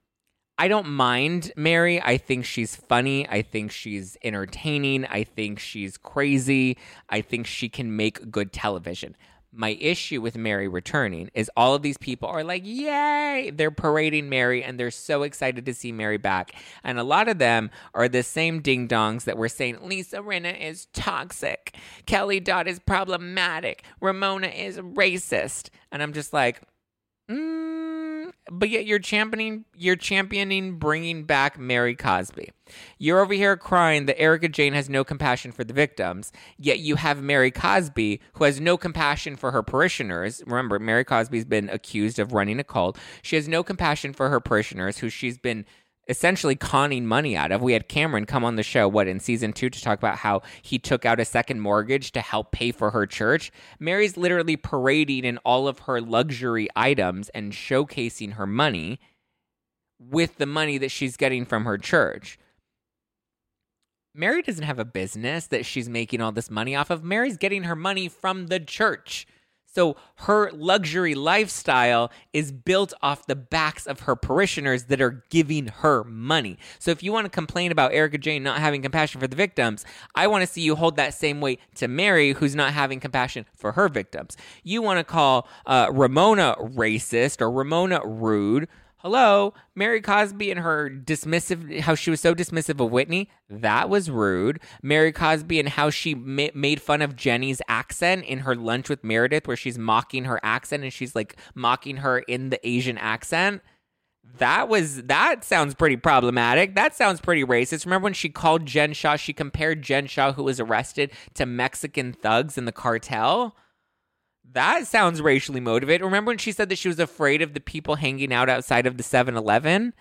B: I don't mind Mary. I think she's funny. I think she's entertaining. I think she's crazy. I think she can make good television. My issue with Mary returning is all of these people are like, yay! They're parading Mary and they're so excited to see Mary back. And a lot of them are the same ding dongs that were saying Lisa Rinna is toxic, Kelly Dodd is problematic, Ramona is racist. And I'm just like, mm, but yet you're championing you're championing bringing back Mary Cosby. You're over here crying that Erika Jayne has no compassion for the victims, yet you have Mary Cosby who has no compassion for her parishioners. Remember, Mary Cosby's been accused of running a cult. She has no compassion for her parishioners who she's been essentially conning money out of. We had Cameron come on the show, what, in season two, to talk about how he took out a second mortgage to help pay for her church. Mary's literally parading in all of her luxury items and showcasing her money with the money that she's getting from her church. Mary doesn't have a business that she's making all this money off of. Mary's getting her money from the church. So her luxury lifestyle is built off the backs of her parishioners that are giving her money. So if you want to complain about Erika Jayne not having compassion for the victims, I want to see you hold that same weight to Mary, who's not having compassion for her victims. You want to call uh, Ramona racist or Ramona rude. Hello, Mary Cosby and her dismissive, how she was so dismissive of Whitney. That was rude. Mary Cosby and how she ma- made fun of Jenny's accent in her lunch with Meredith, where she's mocking her accent and she's like mocking her in the Asian accent. That was that sounds pretty problematic. That sounds pretty racist. Remember when she called Jen Shah? She compared Jen Shah, who was arrested, to Mexican thugs in the cartel. That sounds racially motivated. Remember when she said that she was afraid of the people hanging out outside of the 7-Eleven?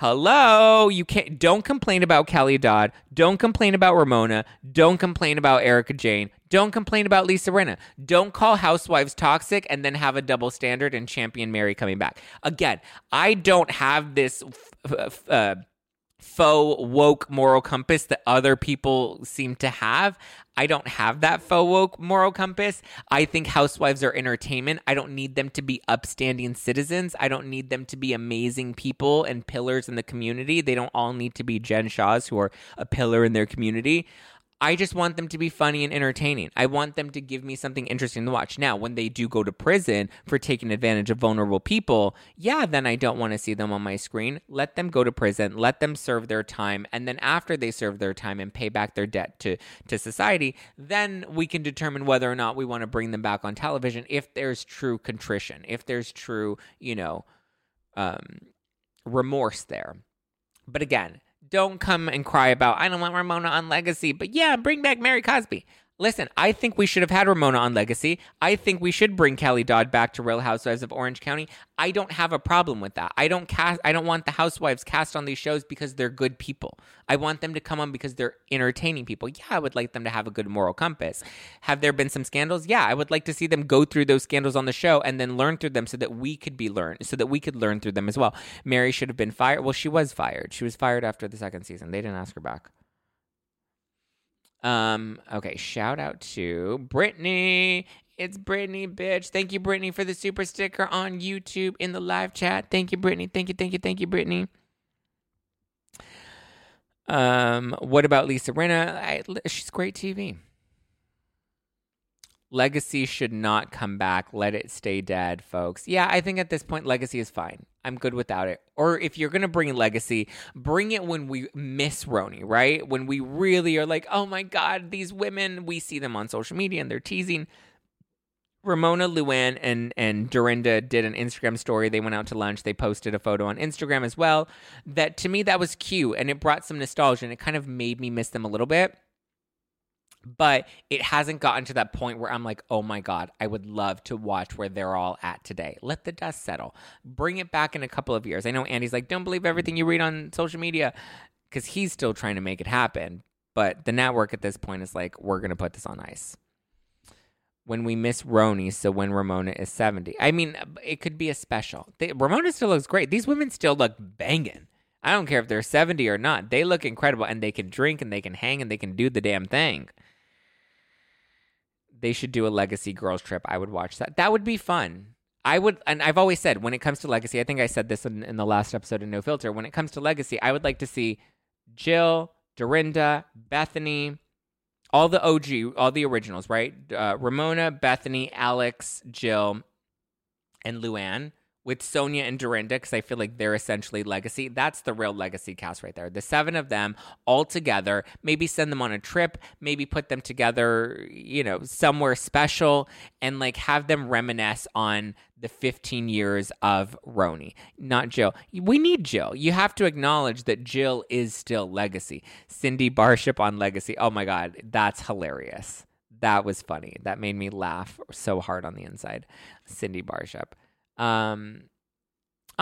B: Hello, you can't don't complain about Kelly Dodd. Don't complain about Ramona. Don't complain about Erika Jayne. Don't complain about Lisa Rinna. Don't call housewives toxic and then have a double standard and champion Mary coming back. Again, I don't have this f- uh, faux woke moral compass that other people seem to have. I don't have that faux woke moral compass. I think housewives are entertainment. I don't need them to be upstanding citizens. I don't need them to be amazing people and pillars in the community. They don't all need to be Jen Shahs who are a pillar in their community. I just want them to be funny and entertaining. I want them to give me something interesting to watch. Now, when they do go to prison for taking advantage of vulnerable people, yeah, then I don't want to see them on my screen. Let them go to prison, let them serve their time, and then after they serve their time and pay back their debt to to society, then we can determine whether or not we want to bring them back on television if there's true contrition, if there's true, you know, um remorse there. But again, don't come and cry about I don't want Ramona on Legacy, but yeah, bring back Mary Cosby. Listen, I think we should have had Ramona on Legacy. I think we should bring Kelly Dodd back to Real Housewives of Orange County. I don't have a problem with that. I don't cast I don't want the housewives cast on these shows because they're good people. I want them to come on because they're entertaining people. Yeah, I would like them to have a good moral compass. Have there been some scandals? Yeah, I would like to see them go through those scandals on the show and then learn through them so that we could be learned so that we could learn through them as well. Mary should have been fired. Well, she was fired. She was fired after the second season. They didn't ask her back. Um, okay, shout out to Brittany. It's Brittany, bitch. Thank you, Brittany, for the super sticker on YouTube in the live chat. Thank you, Brittany. Thank you, thank you, thank you, Brittany. Um, what about Lisa Rinna? I, she's great TV. Legacy should not come back. Let it stay dead, folks. Yeah, I think at this point, Legacy is fine. I'm good without it. Or if you're going to bring Legacy, bring it when we miss RHONY, right? When we really are like, oh my God, these women, we see them on social media and they're teasing. Ramona, Luann, and and Dorinda did an Instagram story. They went out to lunch. They posted a photo on Instagram as well. That to me, that was cute and it brought some nostalgia and it kind of made me miss them a little bit but it hasn't gotten to that point where I'm like, oh my God, I would love to watch where they're all at today. Let the dust settle. Bring it back in a couple of years. I know Andy's like, don't believe everything you read on social media because he's still trying to make it happen. But the network at this point is like, we're going to put this on ice. When we miss RHONY, so when Ramona is 70. I mean, it could be a special. They, Ramona still looks great. These women still look banging. I don't care if they're 70 or not. They look incredible and they can drink and they can hang and they can do the damn thing they should do a legacy girls trip. I would watch that. That would be fun. I would, and I've always said when it comes to legacy, I think I said this in, in the last episode of No Filter. When it comes to legacy, I would like to see Jill, Dorinda, Bethany, all the OG, all the originals, right? Uh, Ramona, Bethany, Alex, Jill, and Luann with Sonja and Dorinda because I feel like they're essentially legacy. That's the real legacy cast right there. The seven of them all together. Maybe send them on a trip. Maybe put them together, you know, somewhere special and like have them reminisce on the 15 years of RHONY. Not Jill. We need Jill. You have to acknowledge that Jill is still legacy. Cindy Barshop on legacy. Oh my God, that's hilarious. That was funny. That made me laugh so hard on the inside. Cindy Barshop. Um,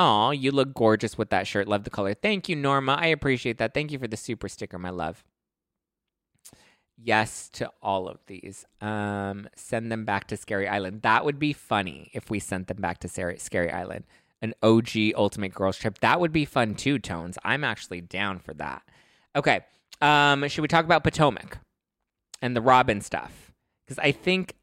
B: Oh, you look gorgeous with that shirt. Love the color. Thank you, Norma. I appreciate that. Thank you for the super sticker, my love. Yes to all of these. Um, send them back to Scary Island. That would be funny if we sent them back to Scary Island. An OG Ultimate Girls Trip. That would be fun too, Tones. I'm actually down for that. Okay. Um, should we talk about Potomac and the Robin stuff? Because I think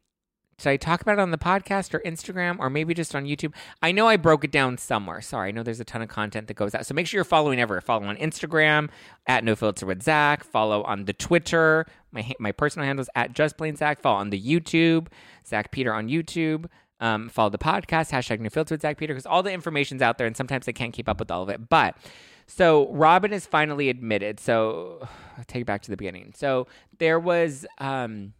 B: did I talk about it on the podcast or Instagram or maybe just on YouTube? I know I broke it down somewhere. Sorry, I know there's a ton of content that goes out. So make sure you're following ever. Follow on Instagram at No Filter with Zack. Follow on the Twitter. My my personal handle is at Just Plain Zack. Follow on the YouTube, Zack Peter on YouTube. Um, follow the podcast hashtag No Filter with Zack Peter because all the information's out there and sometimes I can't keep up with all of it. But so Robin is finally admitted. So I'll take it back to the beginning. So there was um,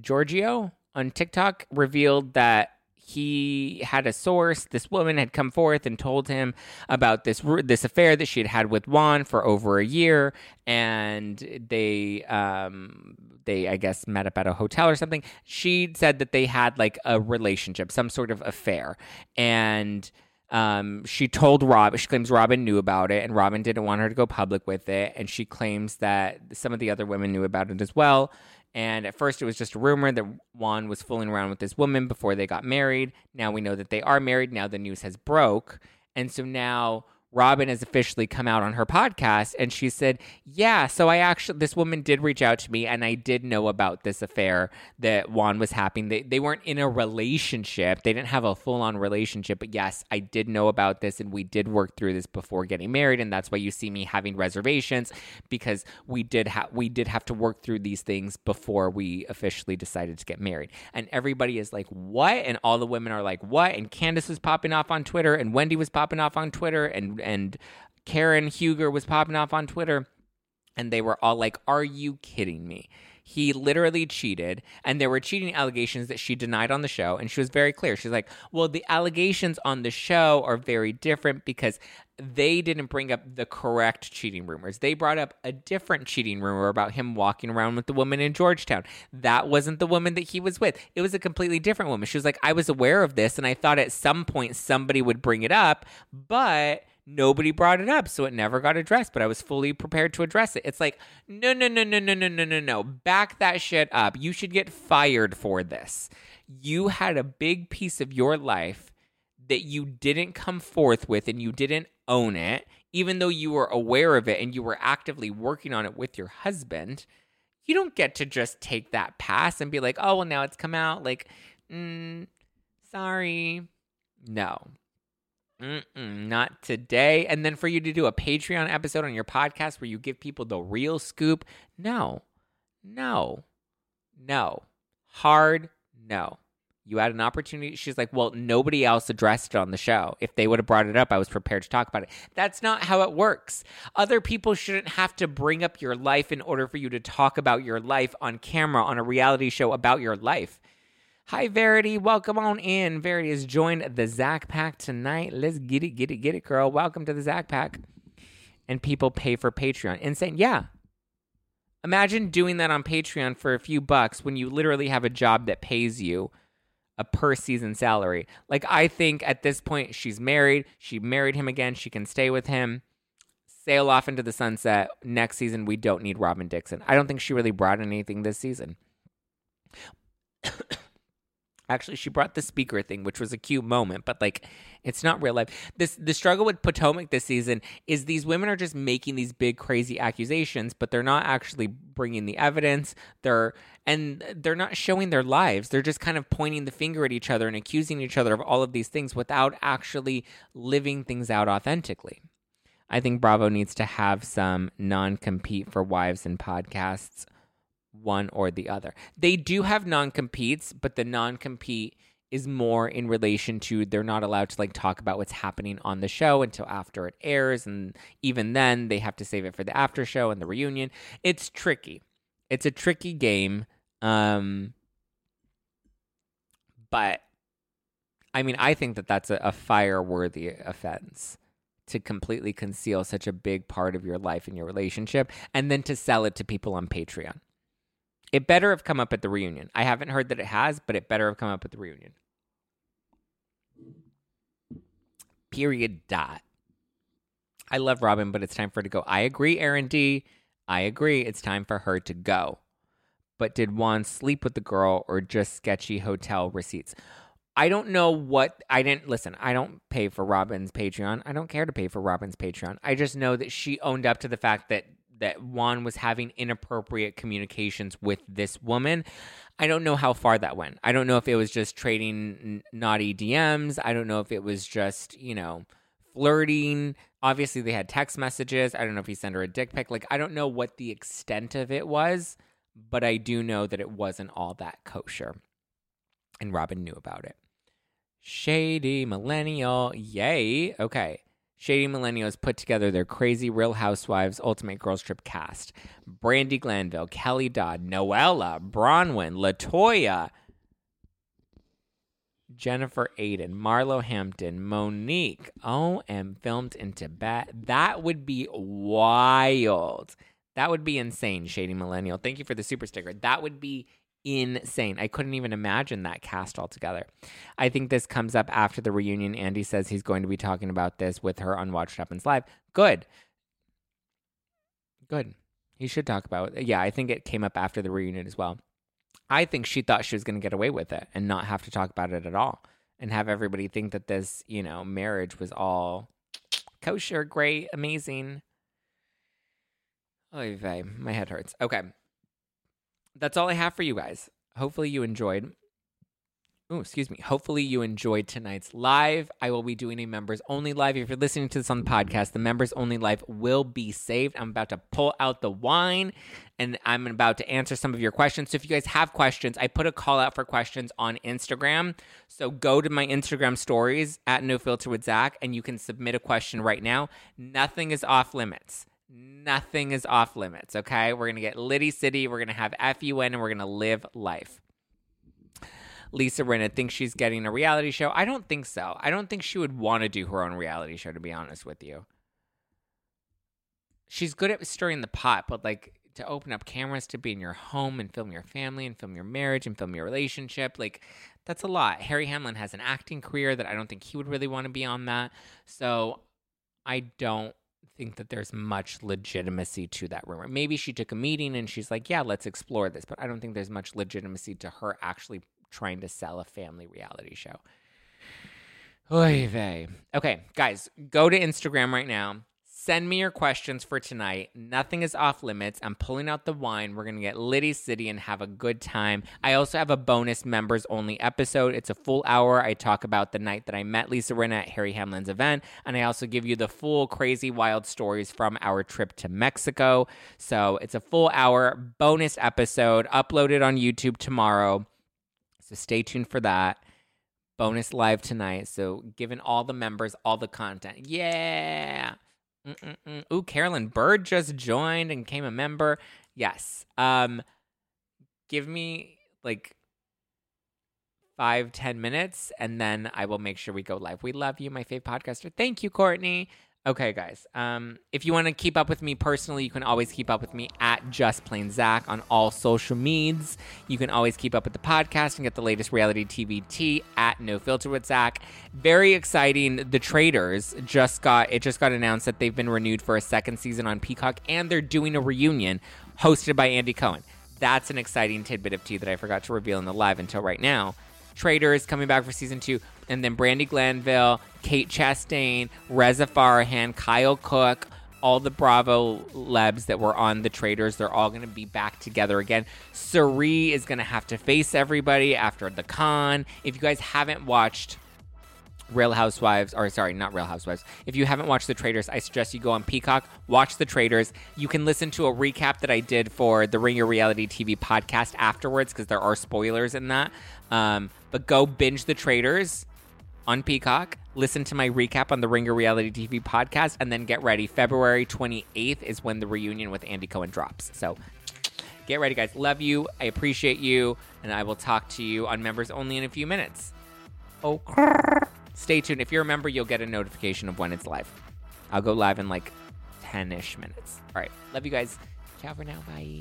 B: Giorgio on TikTok revealed that he had a source. This woman had come forth and told him about this this affair that she had had with Juan for over a year, and they um they I guess met up at a hotel or something. She said that they had like a relationship, some sort of affair, and. Um, she told Rob, she claims Robin knew about it, and Robin didn't want her to go public with it. And she claims that some of the other women knew about it as well. And at first, it was just a rumor that Juan was fooling around with this woman before they got married. Now we know that they are married. Now the news has broke, and so now Robin has officially come out on her podcast and she said, Yeah, so I actually, this woman did reach out to me and I did know about this affair that Juan was having. They, they weren't in a relationship, they didn't have a full on relationship, but yes, I did know about this and we did work through this before getting married. And that's why you see me having reservations because we did have, we did have to work through these things before we officially decided to get married. And everybody is like, What? And all the women are like, What? And Candace was popping off on Twitter and Wendy was popping off on Twitter and and Karen Huger was popping off on Twitter, and they were all like, Are you kidding me? He literally cheated, and there were cheating allegations that she denied on the show. And she was very clear. She's like, Well, the allegations on the show are very different because they didn't bring up the correct cheating rumors. They brought up a different cheating rumor about him walking around with the woman in Georgetown. That wasn't the woman that he was with. It was a completely different woman. She was like, I was aware of this, and I thought at some point somebody would bring it up, but nobody brought it up, so it never got addressed, but I was fully prepared to address it. It's like, no, no, no, no, no, no, no, no, no. Back that shit up. You should get fired for this. You had a big piece of your life that you didn't come forth with and you didn't own it, even though you were aware of it and you were actively working on it with your husband. You don't get to just take that pass and be like, oh, well, now it's come out. Like, mm, sorry. No, Mm-mm, not today. And then for you to do a Patreon episode on your podcast where you give people the real scoop. No, no, no. Hard no. You had an opportunity. She's like, well, nobody else addressed it on the show. If they would have brought it up, I was prepared to talk about it. That's not how it works. Other people shouldn't have to bring up your life in order for you to talk about your life on camera on a reality show about your life. Hi, Verity. Welcome on in. Verity has joined the Zack Pack tonight. Let's get it, get it, get it, girl. Welcome to the Zack Pack. And people pay for Patreon. Insane. Yeah. Imagine doing that on Patreon for a few bucks when you literally have a job that pays you a per season salary. Like, I think at this point, she's married. She married him again. She can stay with him, sail off into the sunset. Next season, we don't need Robin Dixon. I don't think she really brought anything this season. Actually, she brought the speaker thing, which was a cute moment, but like, it's not real life. This the struggle with Potomac this season is these women are just making these big crazy accusations, but they're not actually bringing the evidence. They're and they're not showing their lives. They're just kind of pointing the finger at each other and accusing each other of all of these things without actually living things out authentically. I think Bravo needs to have some non compete for wives and podcasts one or the other. They do have non competes, but the non compete is more in relation to they're not allowed to like talk about what's happening on the show until after it airs and even then they have to save it for the after show and the reunion. It's tricky. It's a tricky game um but i mean i think that that's a, a fire worthy offense to completely conceal such a big part of your life and your relationship and then to sell it to people on patreon it better have come up at the reunion. I haven't heard that it has, but it better have come up at the reunion. Period. Dot. I love Robin, but it's time for her to go. I agree, Aaron D. I agree. It's time for her to go. But did Juan sleep with the girl or just sketchy hotel receipts? I don't know what I didn't listen. I don't pay for Robin's Patreon. I don't care to pay for Robin's Patreon. I just know that she owned up to the fact that that Juan was having inappropriate communications with this woman. I don't know how far that went. I don't know if it was just trading naughty DMs. I don't know if it was just, you know, flirting. Obviously, they had text messages. I don't know if he sent her a dick pic. Like, I don't know what the extent of it was, but I do know that it wasn't all that kosher. And Robin knew about it. Shady millennial. Yay. Okay. Shady Millennials put together their crazy Real Housewives Ultimate Girls Trip cast. Brandi Glanville, Kelly Dodd, Noella, Bronwyn, Latoya, Jennifer Aydin, Marlo Hampton, Monique. Oh, and filmed in Tibet. That would be wild. That would be insane, Shady Millennial. Thank you for the super sticker. That would be insane. I couldn't even imagine that cast altogether. I think this comes up after the reunion. Andy says he's going to be talking about this with her on Watch Happens Live. Good. Good. He should talk about it. Yeah, I think it came up after the reunion as well. I think she thought she was going to get away with it and not have to talk about it at all and have everybody think that this, you know, marriage was all kosher, great, amazing. Oy vey, my head hurts. Okay. That's all I have for you guys. Hopefully you enjoyed. Oh, excuse me. Hopefully you enjoyed tonight's live. I will be doing a members only live. If you're listening to this on the podcast, the members only live will be saved. I'm about to pull out the wine and I'm about to answer some of your questions. So if you guys have questions, I put a call out for questions on Instagram. So go to my Instagram stories at No Filter with Zack and you can submit a question right now. Nothing is off limits. Nothing is off limits. Okay. We're going to get Liddy City. We're going to have FUN and we're going to live life. Lisa Rinna thinks she's getting a reality show. I don't think so. I don't think she would want to do her own reality show, to be honest with you. She's good at stirring the pot, but like to open up cameras to be in your home and film your family and film your marriage and film your relationship, like that's a lot. Harry Hamlin has an acting career that I don't think he would really want to be on that. So I don't think that there's much legitimacy to that rumor. Maybe she took a meeting and she's like, yeah, let's explore this, but I don't think there's much legitimacy to her actually trying to sell a family reality show. Oy vey. Okay, guys, go to Instagram right now. Send me your questions for tonight. Nothing is off limits. I'm pulling out the wine. We're going to get Liddy City and have a good time. I also have a bonus members only episode. It's a full hour. I talk about the night that I met Lisa Rinna at Harry Hamlin's event. And I also give you the full crazy wild stories from our trip to Mexico. So it's a full hour bonus episode uploaded on YouTube tomorrow. So stay tuned for that. Bonus live tonight. So giving all the members all the content. Yeah. Mm-mm-mm. Ooh, Carolyn Bird just joined and came a member. Yes. Um, give me like five, ten minutes, and then I will make sure we go live. We love you, my fave podcaster. Thank you, Courtney. Okay, guys. Um, if you want to keep up with me personally, you can always keep up with me at Just Plain Zack on all social medias. You can always keep up with the podcast and get the latest reality TV at No Filter with Zack. Very exciting. The Traitors just got it just got announced that they've been renewed for a second season on Peacock, and they're doing a reunion hosted by Andy Cohen. That's an exciting tidbit of tea that I forgot to reveal in the live until right now. Traitors coming back for season two, and then Brandi Glanville, Kate Chastain, Reza Farahan, Kyle Cooke, all the Bravo lebs that were on the Traitors, they're all going to be back together again. Cirie is going to have to face everybody after the con. If you guys haven't watched Real Housewives, or sorry, not Real Housewives. If you haven't watched The Traitors, I suggest you go on Peacock, watch The Traitors. You can listen to a recap that I did for the Ringer Reality TV podcast afterwards because there are spoilers in that. Um, but go binge The Traitors on Peacock. Listen to my recap on the Ringer Reality TV podcast, and then get ready. February 28th is when the reunion with Andy Cohen drops. So get ready, guys. Love you. I appreciate you. And I will talk to you on members only in a few minutes. Oh, stay tuned. If you're a member, you'll get a notification of when it's live. I'll go live in like 10 ish minutes. All right. Love you guys. Ciao for now. Bye.